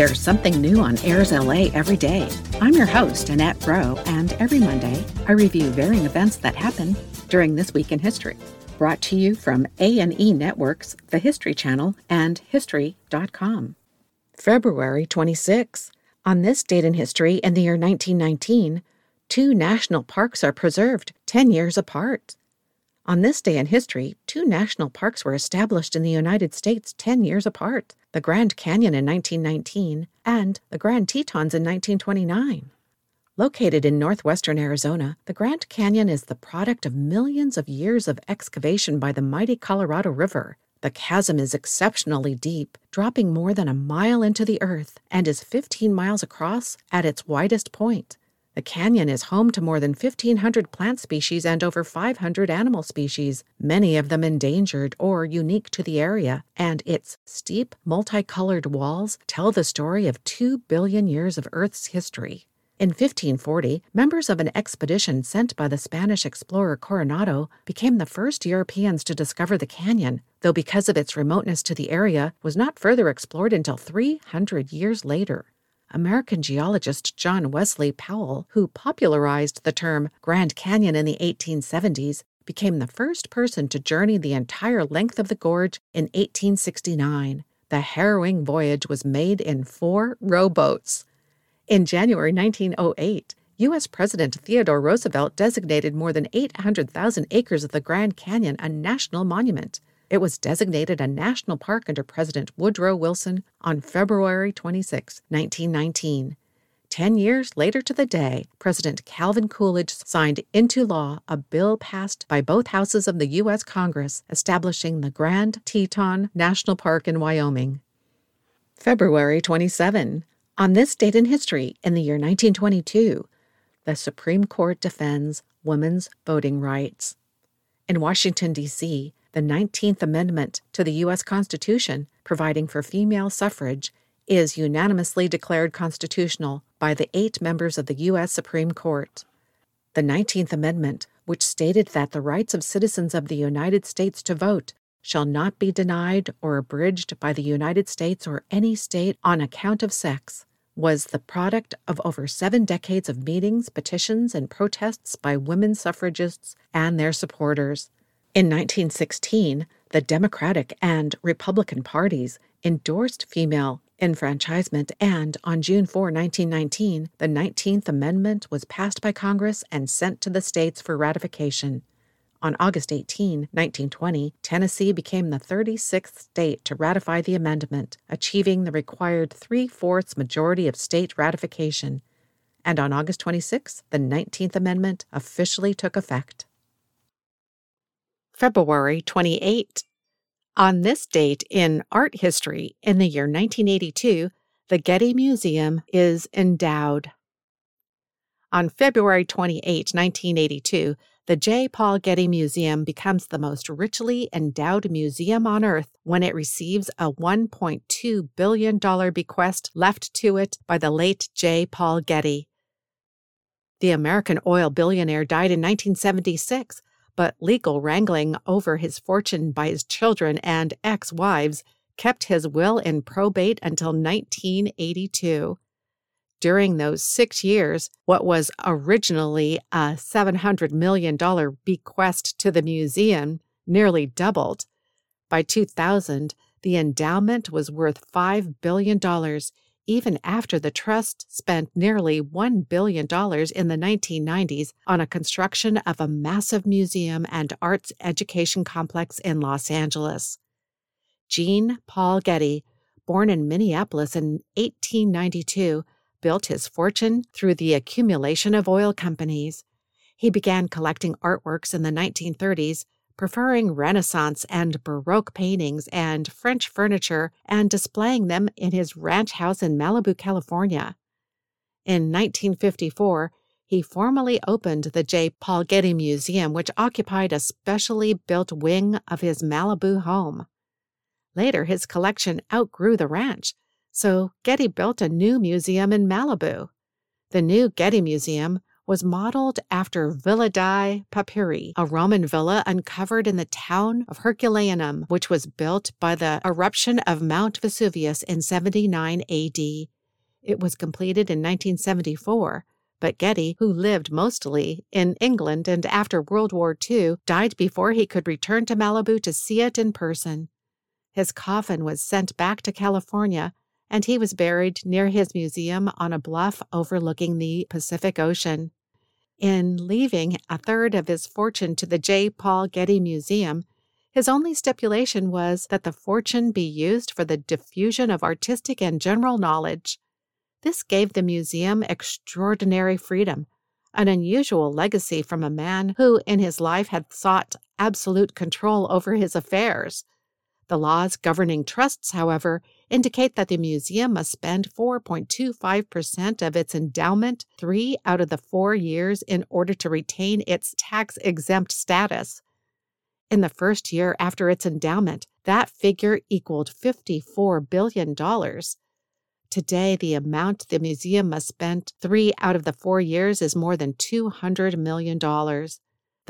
There's something new on Airs LA every day. I'm your host, Annette Roe, and every Monday I review varying events that happen during this week in history. Brought to you from A&E Networks, the History Channel, and History.com. February 26. On this date in history, in the year 1919, two national parks are preserved 10 years apart. On this day in history, two national parks were established in the United States 10 years apart the Grand Canyon in 1919 and the Grand Tetons in 1929. Located in northwestern Arizona, the Grand Canyon is the product of millions of years of excavation by the mighty Colorado River. The chasm is exceptionally deep, dropping more than a mile into the earth, and is 15 miles across at its widest point. The canyon is home to more than 1,500 plant species and over 500 animal species, many of them endangered or unique to the area, and its steep, multicolored walls tell the story of 2 billion years of Earth's history. In 1540, members of an expedition sent by the Spanish explorer Coronado became the first Europeans to discover the canyon, though because of its remoteness to the area was not further explored until 300 years later. American geologist John Wesley Powell, who popularized the term Grand Canyon in the 1870s, became the first person to journey the entire length of the gorge in 1869. The harrowing voyage was made in four rowboats. In January 1908, U.S. President Theodore Roosevelt designated more than 800,000 acres of the Grand Canyon a national monument. It was designated a national park under President Woodrow Wilson on February 26, 1919. Ten years later to the day, President Calvin Coolidge signed into law a bill passed by both houses of the U.S. Congress establishing the Grand Teton National Park in Wyoming. February 27. On this date in history, in the year 1922, the Supreme Court defends women's voting rights. In Washington, D.C., the 19th Amendment to the U.S. Constitution, providing for female suffrage, is unanimously declared constitutional by the eight members of the U.S. Supreme Court. The 19th Amendment, which stated that the rights of citizens of the United States to vote shall not be denied or abridged by the United States or any state on account of sex, was the product of over seven decades of meetings, petitions, and protests by women suffragists and their supporters. In 1916, the Democratic and Republican parties endorsed female enfranchisement, and on June 4, 1919, the 19th Amendment was passed by Congress and sent to the states for ratification. On August 18, 1920, Tennessee became the 36th state to ratify the amendment, achieving the required three fourths majority of state ratification. And on August 26, the 19th Amendment officially took effect. February 28. On this date in art history, in the year 1982, the Getty Museum is endowed. On February 28, 1982, the J. Paul Getty Museum becomes the most richly endowed museum on Earth when it receives a $1.2 billion bequest left to it by the late J. Paul Getty. The American oil billionaire died in 1976 but legal wrangling over his fortune by his children and ex wives kept his will in probate until 1982. During those six years, what was originally a $700 million bequest to the museum nearly doubled. By 2000, the endowment was worth $5 billion, even after the trust spent nearly $1 billion in the 1990s on a construction of a massive museum and arts education complex in Los Angeles. Jean Paul Getty, born in Minneapolis in 1892, built his fortune through the accumulation of oil companies. He began collecting artworks in the 1930s preferring Renaissance and Baroque paintings and French furniture and displaying them in his ranch house in Malibu, California. In 1954, he formally opened the J. Paul Getty Museum, which occupied a specially built wing of his Malibu home. Later, his collection outgrew the ranch, so Getty built a new museum in Malibu. The new Getty Museum was modeled after Villa dei Papyri, a Roman villa uncovered in the town of Herculaneum, which was built by the eruption of Mount Vesuvius in 79 AD. It was completed in 1974 but Getty, who lived mostly in England and after World War II, died before he could return to Malibu to see it in person. His coffin was sent back to California, and he was buried near his museum on a bluff overlooking the Pacific Ocean. In leaving a third of his fortune to the J. Paul Getty Museum, his only stipulation was that the fortune be used for the diffusion of artistic and general knowledge. This gave the museum extraordinary freedom, an unusual legacy from a man who in his life had sought absolute control over his affairs. The laws governing trusts, however, indicate that the museum must spend 4.25% of its endowment three out of the four years in order to retain its tax exempt status. In the first year after its endowment, that figure equaled $54 billion. Today, the amount the museum must spend three out of the four years is more than $200 million.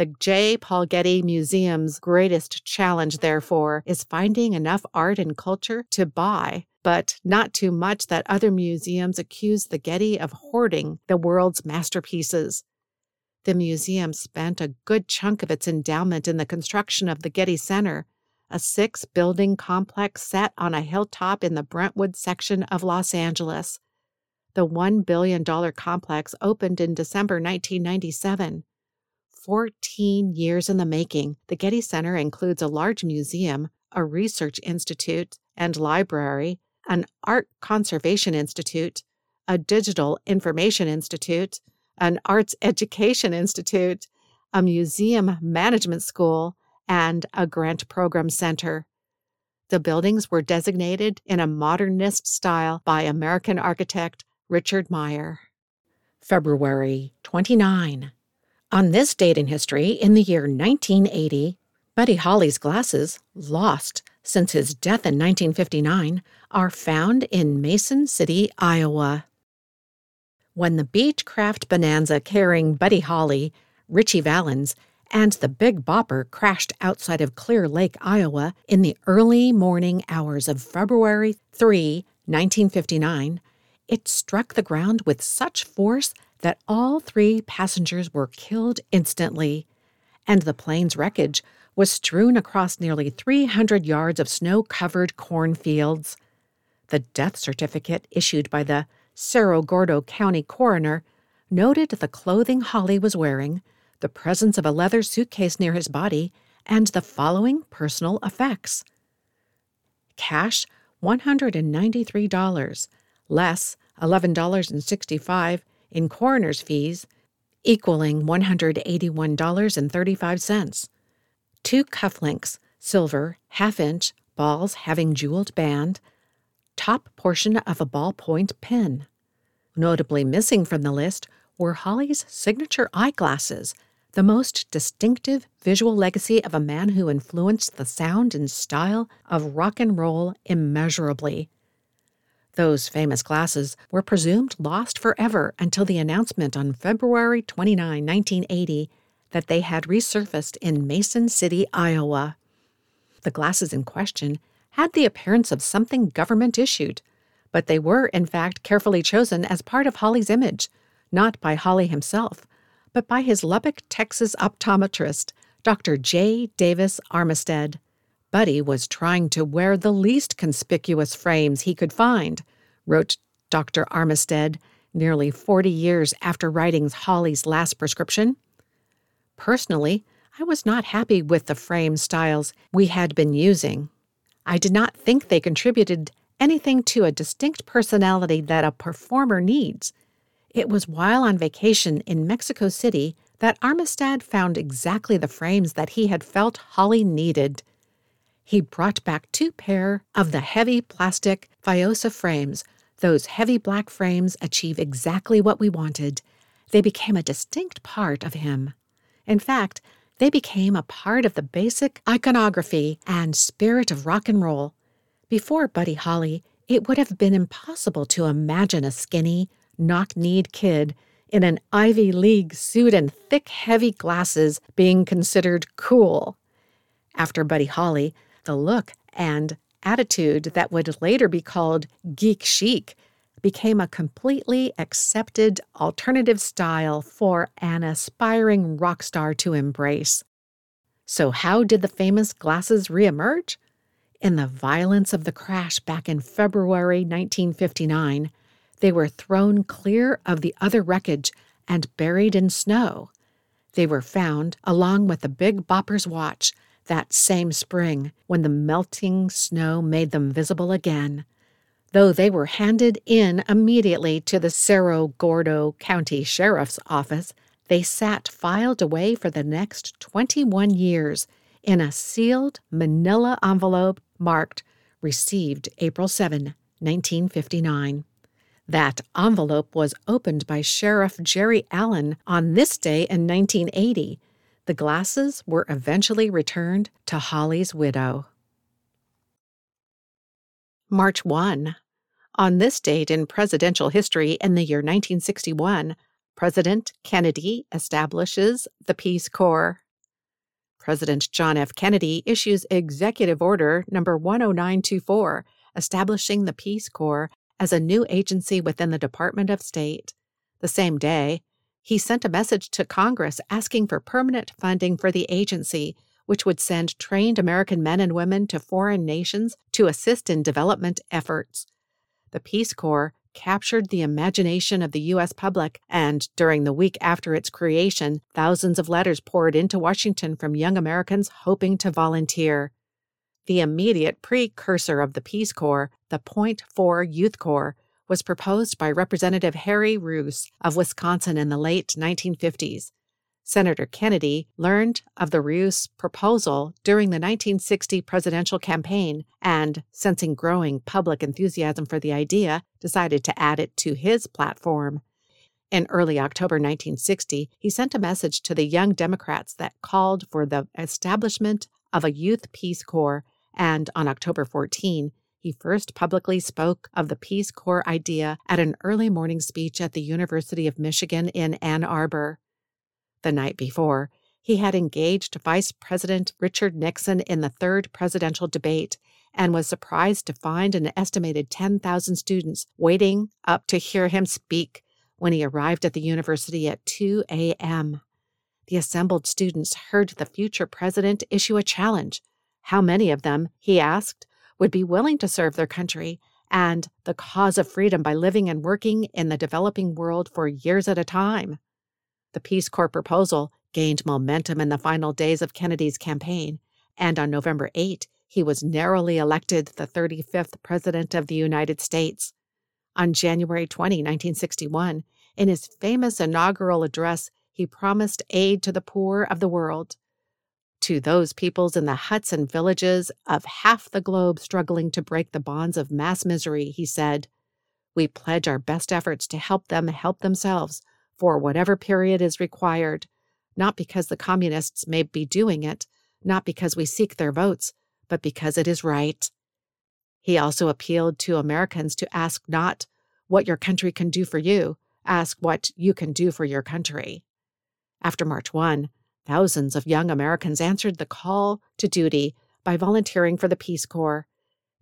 The J. Paul Getty Museum's greatest challenge, therefore, is finding enough art and culture to buy, but not too much that other museums accuse the Getty of hoarding the world's masterpieces. The museum spent a good chunk of its endowment in the construction of the Getty Center, a six building complex set on a hilltop in the Brentwood section of Los Angeles. The $1 billion complex opened in December 1997. 14 years in the making, the Getty Center includes a large museum, a research institute and library, an art conservation institute, a digital information institute, an arts education institute, a museum management school, and a grant program center. The buildings were designated in a modernist style by American architect Richard Meier. February 29. On this date in history, in the year 1980, Buddy Holly's glasses, lost since his death in 1959, are found in Mason City, Iowa. When the Beechcraft Bonanza carrying Buddy Holly, Ritchie Valens, and the Big Bopper crashed outside of Clear Lake, Iowa, in the early morning hours of February 3, 1959, it struck the ground with such force that all three passengers were killed instantly, and the plane's wreckage was strewn across nearly 300 yards of snow covered cornfields. The death certificate issued by the Cerro Gordo County coroner noted the clothing Holly was wearing the presence of a leather suitcase near his body, and the following personal effects cash $193, less $11.65 in coroner's fees, equaling $181.35. Two cufflinks, silver, half inch, balls having jeweled band, top portion of a ballpoint pen. Notably missing from the list were Holly's signature eyeglasses the most distinctive visual legacy of a man who influenced the sound and style of rock and roll immeasurably. Those famous glasses were presumed lost forever until the announcement on February 29, 1980, that they had resurfaced in Mason City, Iowa. The glasses in question had the appearance of something government issued, but they were, in fact, carefully chosen as part of Holly's image, not by Holly himself, but by his Lubbock, Texas optometrist, Dr. J. Davis Armistead. Buddy was trying to wear the least conspicuous frames he could find, wrote Dr. Armistead nearly 40 years after writing Holly's last prescription. Personally, I was not happy with the frame styles we had been using. I did not think they contributed anything to a distinct personality that a performer needs, it was while on vacation in Mexico City that Armistead found exactly the frames that he had felt Holly needed. He brought back two pair of the heavy plastic Faiosa frames. Those heavy black frames achieve exactly what we wanted. they became a distinct part of him. In fact, they became a part of the basic iconography and spirit of rock and roll. Before Buddy Holly, it would have been impossible to imagine a skinny, knock kneed kid in an Ivy League suit and thick, heavy glasses being considered cool. After Buddy Holly, the look and attitude that would later be called geek chic became a completely accepted alternative style for an aspiring rock star to embrace. So, how did the famous glasses reemerge? In the violence of the crash back in February 1959, they were thrown clear of the other wreckage and buried in snow. They were found, along with the Big Bopper's watch, that same spring when the melting snow made them visible again. Though they were handed in immediately to the Cerro Gordo County Sheriff's Office, they sat filed away for the next 21 years in a sealed manila envelope marked Received April 7, 1959. That envelope was opened by Sheriff Jerry Allen on this day in 1980. The glasses were eventually returned to Holly's widow. March 1. On this date in presidential history in the year 1961, President Kennedy establishes the Peace Corps. President John F. Kennedy issues Executive Order Number 10924, establishing the Peace Corps as a new agency within the Department of State. The same day, he sent a message to Congress asking for permanent funding for the agency, which would send trained American men and women to foreign nations to assist in development efforts. The Peace Corps captured the imagination of the U.S. public, and during the week after its creation, thousands of letters poured into Washington from young Americans hoping to volunteer. The immediate precursor of the Peace Corps, the Point Four Youth Corps, was proposed by Representative Harry Roos of Wisconsin in the late 1950s. Senator Kennedy learned of the Roos proposal during the 1960 presidential campaign and, sensing growing public enthusiasm for the idea, decided to add it to his platform. In early October 1960, he sent a message to the Young Democrats that called for the establishment of a Youth Peace Corps, and on October 14, he first publicly spoke of the Peace Corps idea at an early morning speech at the University of Michigan in Ann Arbor. The night before, he had engaged Vice President Richard Nixon in the third presidential debate and was surprised to find an estimated 10,000 students waiting up to hear him speak when he arrived at the university at 2 a.m. The assembled students heard the future president issue a challenge how many of them, he asked, would be willing to serve their country and the cause of freedom by living and working in the developing world for years at a time? The Peace Corps proposal gained momentum in the final days of Kennedy's campaign, and on November 8, he was narrowly elected the 35th President of the United States. On January 20, 1961, in his famous inaugural address, he promised aid to the poor of the world to those peoples in the huts and villages of half the globe struggling to break the bonds of mass misery, he said, We pledge our best efforts to help them help themselves for whatever period is required, not because the communists may be doing it, not because we seek their votes, but because it is right. He also appealed to Americans to ask not what your country can do for you, ask what you can do for your country. After March 1, Thousands of young Americans answered the call to duty by volunteering for the Peace Corps.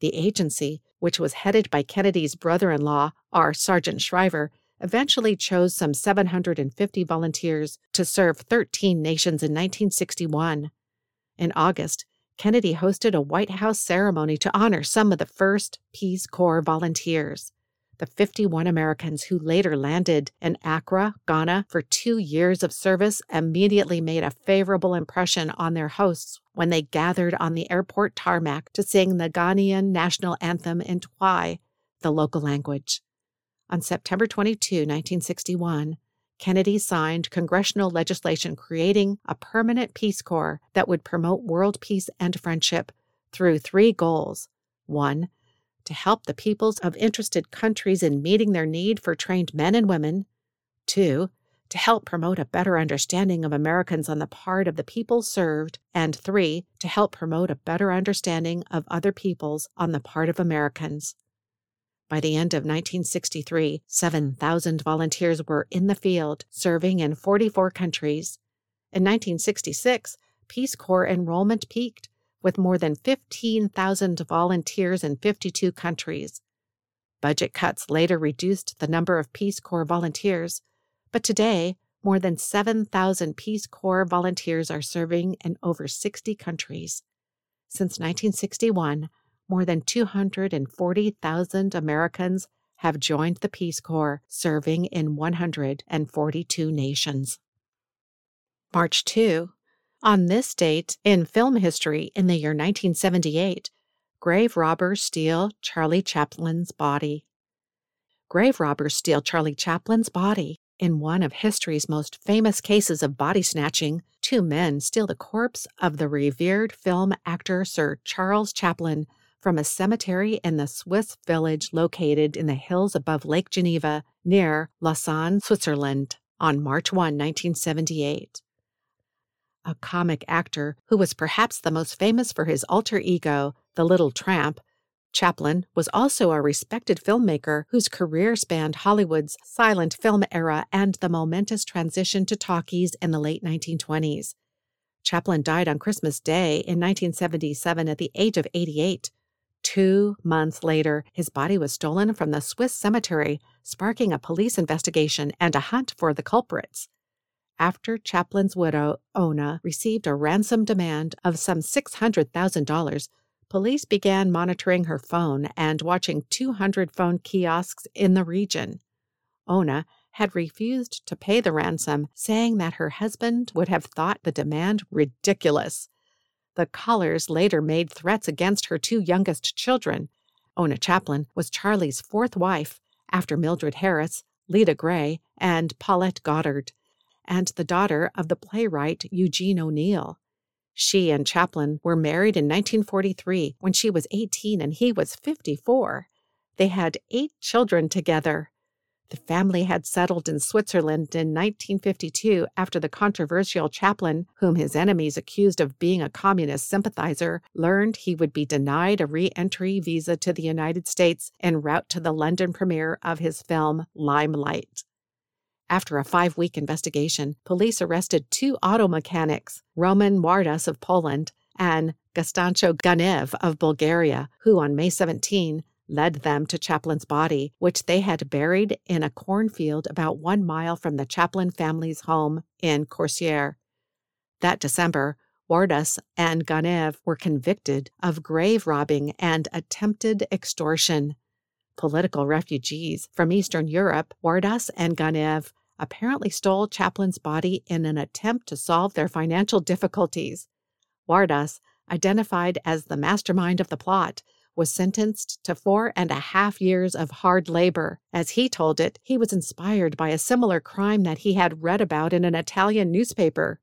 The agency, which was headed by Kennedy's brother in law, R. Sargent Shriver, eventually chose some 750 volunteers to serve 13 nations in 1961. In August, Kennedy hosted a White House ceremony to honor some of the first Peace Corps volunteers the 51 Americans who later landed in Accra, Ghana for two years of service immediately made a favorable impression on their hosts when they gathered on the airport tarmac to sing the Ghanaian national anthem in Twi, the local language. On September 22, 1961, Kennedy signed congressional legislation creating a permanent Peace Corps that would promote world peace and friendship through three goals. One, to help the peoples of interested countries in meeting their need for trained men and women. Two, to help promote a better understanding of Americans on the part of the people served, and three, to help promote a better understanding of other peoples on the part of Americans. By the end of 1963, 7,000 volunteers were in the field, serving in 44 countries. In 1966, Peace Corps enrollment peaked, with more than 15,000 volunteers in 52 countries. Budget cuts later reduced the number of Peace Corps volunteers, but today, more than 7,000 Peace Corps volunteers are serving in over 60 countries. Since 1961, more than 240,000 Americans have joined the Peace Corps, serving in 142 nations. March 2. On this date in film history in the year 1978, grave robbers steal Charlie Chaplin's body. Grave robbers steal Charlie Chaplin's body. In one of history's most famous cases of body snatching, two men steal the corpse of the revered film actor Sir Charles Chaplin from a cemetery in the Swiss village located in the hills above Lake Geneva near Lausanne, Switzerland, on March 1, 1978 a comic actor who was perhaps the most famous for his alter ego, the Little Tramp, Chaplin was also a respected filmmaker whose career spanned Hollywood's silent film era and the momentous transition to talkies in the late 1920s. Chaplin died on Christmas Day in 1977 at the age of 88. Two months later, his body was stolen from the Swiss cemetery, sparking a police investigation and a hunt for the culprits after Chaplin's widow, Oona, received a ransom demand of some $600,000, police began monitoring her phone and watching 200 phone kiosks in the region. Oona had refused to pay the ransom, saying that her husband would have thought the demand ridiculous. The callers later made threats against her two youngest children. Oona Chaplin was Charlie's fourth wife, after Mildred Harris, Lita Grey, and Paulette Goddard and the daughter of the playwright Eugene O'Neill. She and Chaplin were married in 1943 when she was 18 and he was 54. They had eight children together. The family had settled in Switzerland in 1952 after the controversial Chaplin, whom his enemies accused of being a communist sympathizer, learned he would be denied a re entry visa to the United States en route to the London premiere of his film Limelight. After a five week investigation, police arrested two auto mechanics, Roman Wardas of Poland and Gastancho Ganev of Bulgaria, who on May 17 led them to Chaplin's body, which they had buried in a cornfield about one mile from the Chaplin family's home in Corsier. That December, Wardas and Ganev were convicted of grave robbing and attempted extortion political refugees from Eastern Europe, Wardas and Ganev apparently stole Chaplin's body in an attempt to solve their financial difficulties. Wardas, identified as the mastermind of the plot, was sentenced to four and a half years of hard labor. As he told it, he was inspired by a similar crime that he had read about in an Italian newspaper.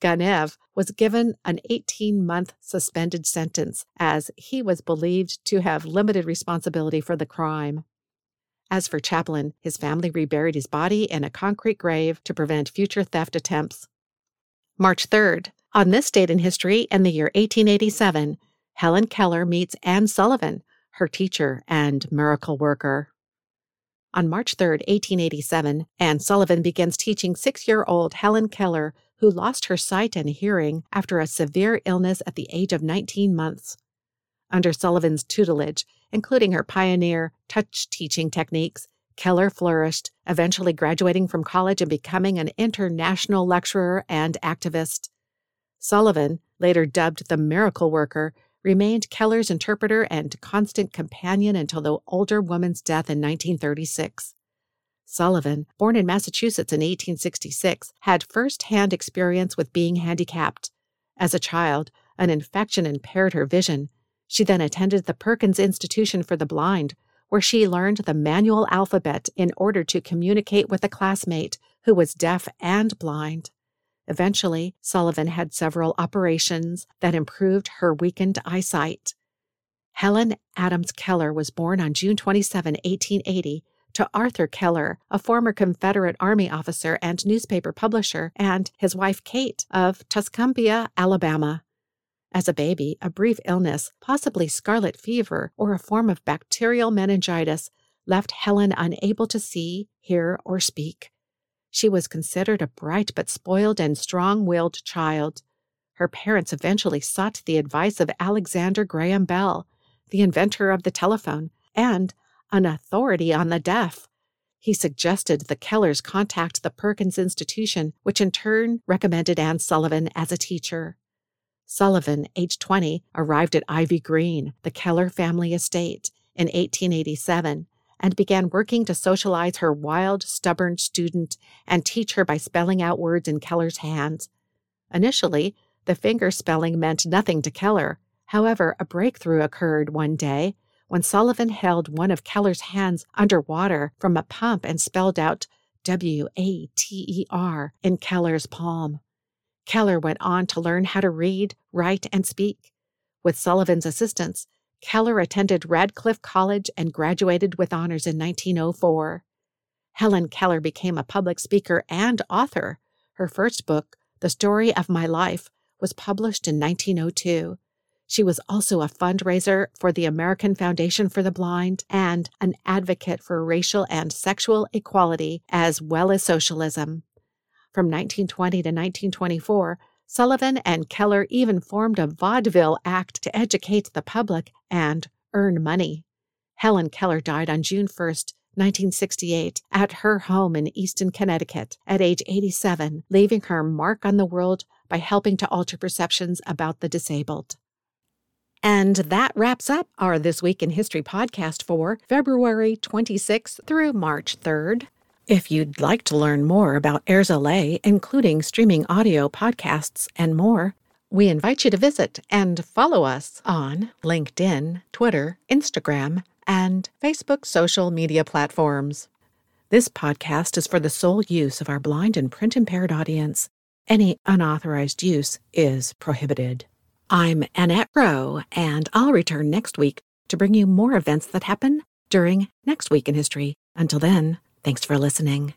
Ganev was given an 18 month suspended sentence as he was believed to have limited responsibility for the crime. As for Chaplin, his family reburied his body in a concrete grave to prevent future theft attempts. March 3rd. On this date in history, in the year 1887, Helen Keller meets Anne Sullivan, her teacher and miracle worker. On March 3, 1887, Anne Sullivan begins teaching six year old Helen Keller, who lost her sight and hearing after a severe illness at the age of 19 months. Under Sullivan's tutelage, including her pioneer touch teaching techniques, Keller flourished, eventually graduating from college and becoming an international lecturer and activist. Sullivan, later dubbed the miracle worker, remained Keller's interpreter and constant companion until the older woman's death in 1936. Sullivan, born in Massachusetts in 1866, had first hand experience with being handicapped. As a child, an infection impaired her vision. She then attended the Perkins Institution for the Blind, where she learned the manual alphabet in order to communicate with a classmate who was deaf and blind. Eventually, Sullivan had several operations that improved her weakened eyesight. Helen Adams Keller was born on June 27, 1880, to Arthur Keller, a former Confederate Army officer and newspaper publisher, and his wife Kate of Tuscumbia, Alabama. As a baby, a brief illness, possibly scarlet fever or a form of bacterial meningitis, left Helen unable to see, hear, or speak. She was considered a bright but spoiled and strong willed child. Her parents eventually sought the advice of Alexander Graham Bell, the inventor of the telephone, and an authority on the deaf. He suggested the Kellers contact the Perkins Institution, which in turn recommended Anne Sullivan as a teacher. Sullivan, age 20, arrived at Ivy Green, the Keller family estate, in 1887 and began working to socialize her wild, stubborn student and teach her by spelling out words in Keller's hands. Initially, the finger spelling meant nothing to Keller. However, a breakthrough occurred one day when Sullivan held one of Keller's hands underwater from a pump and spelled out W A T E R in Keller's palm. Keller went on to learn how to read, write, and speak. With Sullivan's assistance, Keller attended Radcliffe College and graduated with honors in 1904. Helen Keller became a public speaker and author. Her first book, The Story of My Life, was published in 1902. She was also a fundraiser for the American Foundation for the Blind and an advocate for racial and sexual equality as well as socialism. From 1920 to 1924, Sullivan and Keller even formed a vaudeville act to educate the public and earn money. Helen Keller died on June 1, 1968, at her home in Easton, Connecticut, at age 87, leaving her mark on the world by helping to alter perceptions about the disabled. And that wraps up our This Week in History podcast for February 26th through March 3rd. If you'd like to learn more about Airs LA, including streaming audio podcasts and more, we invite you to visit and follow us on LinkedIn, Twitter, Instagram, and Facebook social media platforms. This podcast is for the sole use of our blind and print impaired audience. Any unauthorized use is prohibited. I'm Annette Roe, and I'll return next week to bring you more events that happen during Next Week in History. Until then, thanks for listening.